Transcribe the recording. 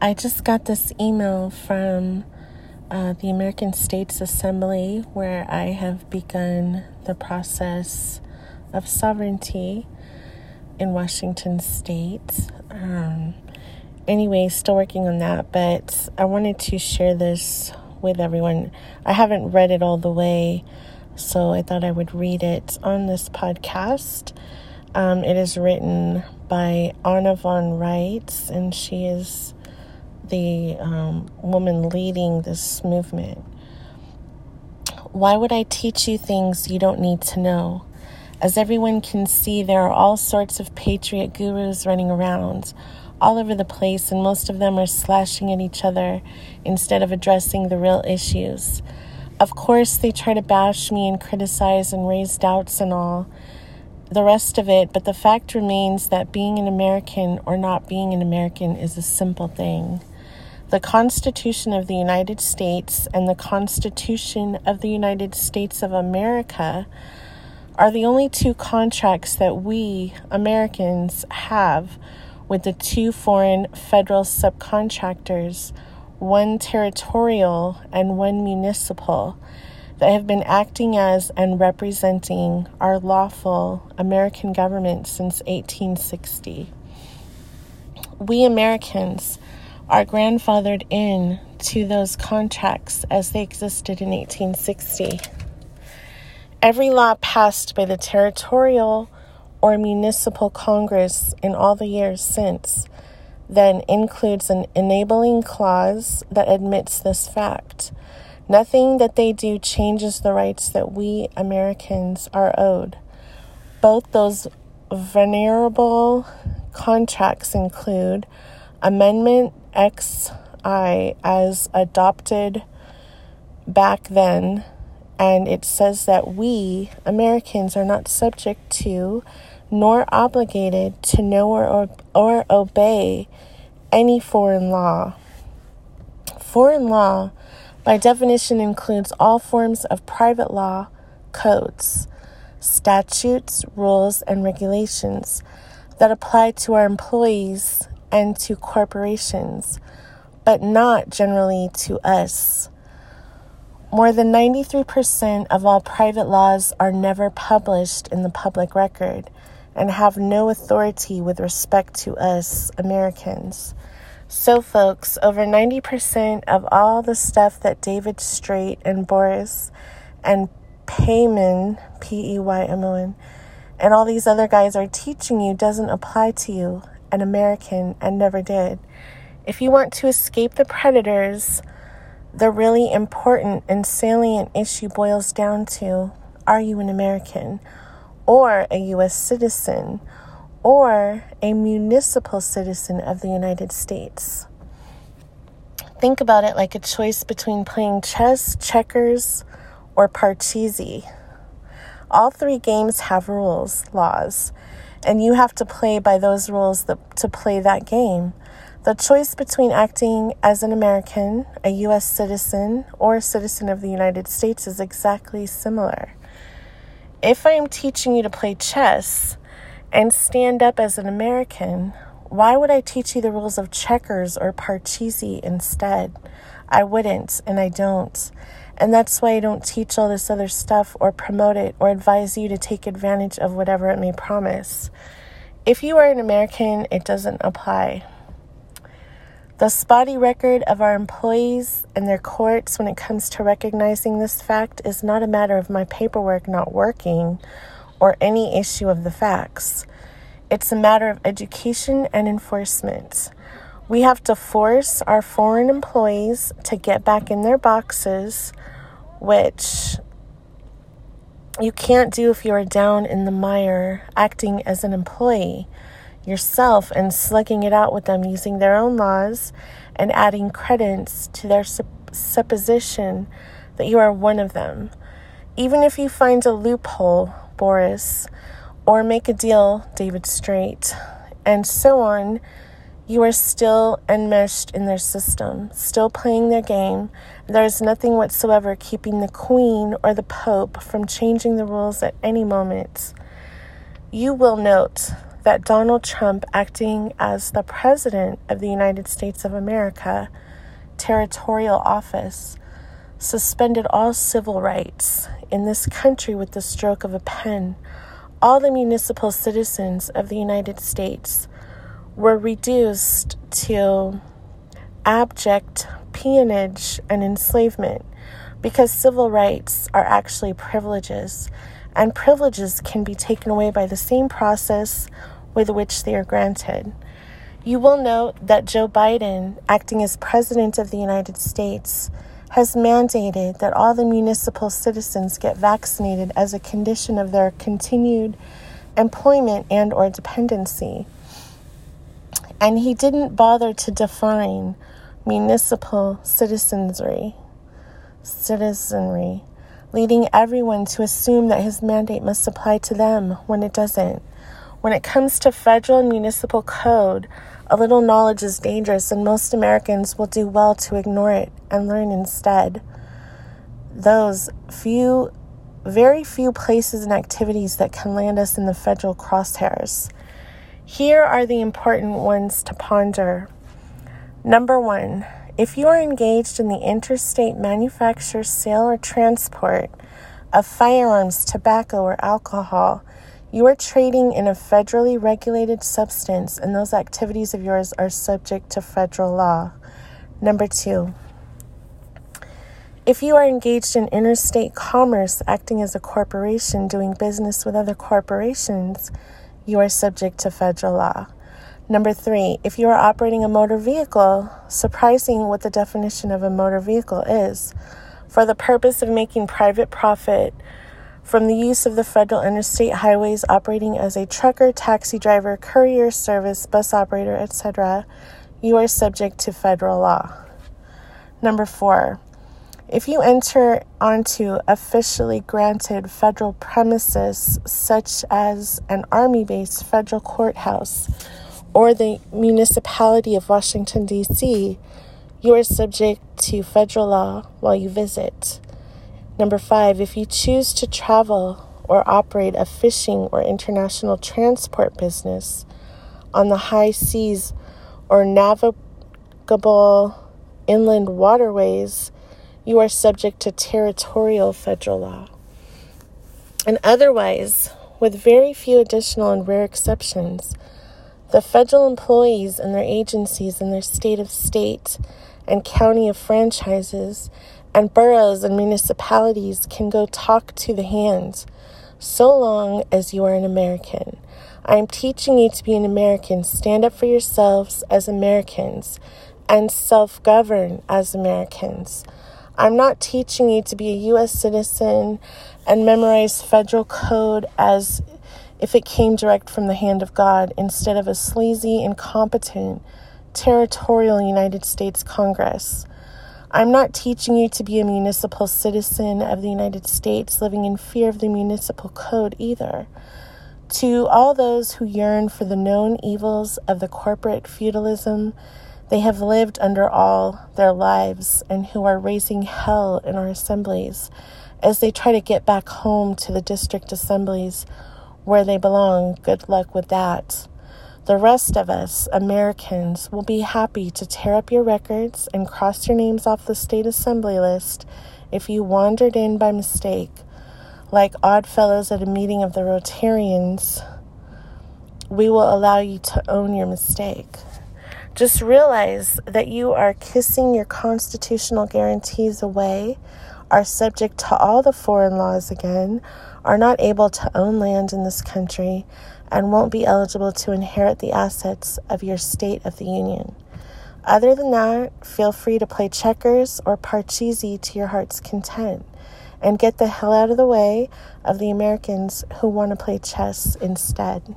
I just got this email from uh, the American States Assembly where I have begun the process of sovereignty in Washington State. Um, anyway, still working on that, but I wanted to share this with everyone. I haven't read it all the way, so I thought I would read it on this podcast. Um, it is written by Anna von Reitz, and she is the um, woman leading this movement. Why would I teach you things you don't need to know? As everyone can see, there are all sorts of patriot gurus running around all over the place, and most of them are slashing at each other instead of addressing the real issues. Of course, they try to bash me and criticize and raise doubts and all the rest of it, but the fact remains that being an American or not being an American is a simple thing. The Constitution of the United States and the Constitution of the United States of America are the only two contracts that we Americans have with the two foreign federal subcontractors, one territorial and one municipal, that have been acting as and representing our lawful American government since 1860. We Americans are grandfathered in to those contracts as they existed in 1860. Every law passed by the territorial or municipal Congress in all the years since then includes an enabling clause that admits this fact. Nothing that they do changes the rights that we Americans are owed. Both those venerable contracts include Amendment XI as adopted back then and it says that we, Americans, are not subject to nor obligated to know or, or obey any foreign law. Foreign law, by definition, includes all forms of private law, codes, statutes, rules, and regulations that apply to our employees and to corporations, but not generally to us. More than 93% of all private laws are never published in the public record and have no authority with respect to us Americans. So, folks, over 90% of all the stuff that David Straight and Boris and Peymon, P E Y M O N, and all these other guys are teaching you doesn't apply to you, an American, and never did. If you want to escape the predators, the really important and salient issue boils down to are you an American or a U.S. citizen or a municipal citizen of the United States? Think about it like a choice between playing chess, checkers, or Parcheesi. All three games have rules, laws, and you have to play by those rules to play that game. The choice between acting as an American, a U.S. citizen, or a citizen of the United States is exactly similar. If I am teaching you to play chess and stand up as an American, why would I teach you the rules of checkers or Parcheesi instead? I wouldn't, and I don't. And that's why I don't teach all this other stuff or promote it or advise you to take advantage of whatever it may promise. If you are an American, it doesn't apply. The spotty record of our employees and their courts when it comes to recognizing this fact is not a matter of my paperwork not working or any issue of the facts. It's a matter of education and enforcement. We have to force our foreign employees to get back in their boxes, which you can't do if you are down in the mire acting as an employee yourself and slugging it out with them using their own laws and adding credence to their sup- supposition that you are one of them. Even if you find a loophole, Boris, or make a deal, David Straight, and so on, you are still enmeshed in their system, still playing their game. There is nothing whatsoever keeping the Queen or the Pope from changing the rules at any moment. You will note that Donald Trump, acting as the President of the United States of America, territorial office, suspended all civil rights in this country with the stroke of a pen. All the municipal citizens of the United States were reduced to abject peonage and enslavement because civil rights are actually privileges, and privileges can be taken away by the same process with which they are granted. You will note that Joe Biden, acting as President of the United States, has mandated that all the municipal citizens get vaccinated as a condition of their continued employment and or dependency. And he didn't bother to define municipal citizenry citizenry, leading everyone to assume that his mandate must apply to them when it doesn't. When it comes to federal and municipal code, a little knowledge is dangerous, and most Americans will do well to ignore it and learn instead. Those few, very few places and activities that can land us in the federal crosshairs. Here are the important ones to ponder. Number one, if you are engaged in the interstate manufacture, sale, or transport of firearms, tobacco, or alcohol, you are trading in a federally regulated substance, and those activities of yours are subject to federal law. Number two, if you are engaged in interstate commerce, acting as a corporation, doing business with other corporations, you are subject to federal law. Number three, if you are operating a motor vehicle, surprising what the definition of a motor vehicle is, for the purpose of making private profit from the use of the federal interstate highways operating as a trucker, taxi driver, courier service, bus operator, etc., you are subject to federal law. Number four, if you enter onto officially granted federal premises, such as an Army base, federal courthouse, or the municipality of Washington, D.C., you are subject to federal law while you visit. Number five, if you choose to travel or operate a fishing or international transport business on the high seas or navigable inland waterways, you are subject to territorial federal law. And otherwise, with very few additional and rare exceptions, the federal employees and their agencies in their state of state and county of franchises and boroughs and municipalities can go talk to the hand so long as you are an American. I am teaching you to be an American. Stand up for yourselves as Americans and self govern as Americans. I'm not teaching you to be a U.S. citizen and memorize federal code as if it came direct from the hand of God instead of a sleazy, incompetent, territorial United States Congress. I'm not teaching you to be a municipal citizen of the United States living in fear of the municipal code either. To all those who yearn for the known evils of the corporate feudalism they have lived under all their lives and who are raising hell in our assemblies as they try to get back home to the district assemblies where they belong. Good luck with that. The rest of us, Americans, will be happy to tear up your records and cross your names off the state assembly list if you wandered in by mistake. Like odd fellows at a meeting of the Rotarians, we will allow you to own your mistake. Just realize that you are kissing your constitutional guarantees away, are subject to all the foreign laws again, are not able to own land in this country and won't be eligible to inherit the assets of your State of the Union. Other than that, feel free to play checkers or parcheesi to your heart's content and get the hell out of the way of the Americans who want to play chess instead.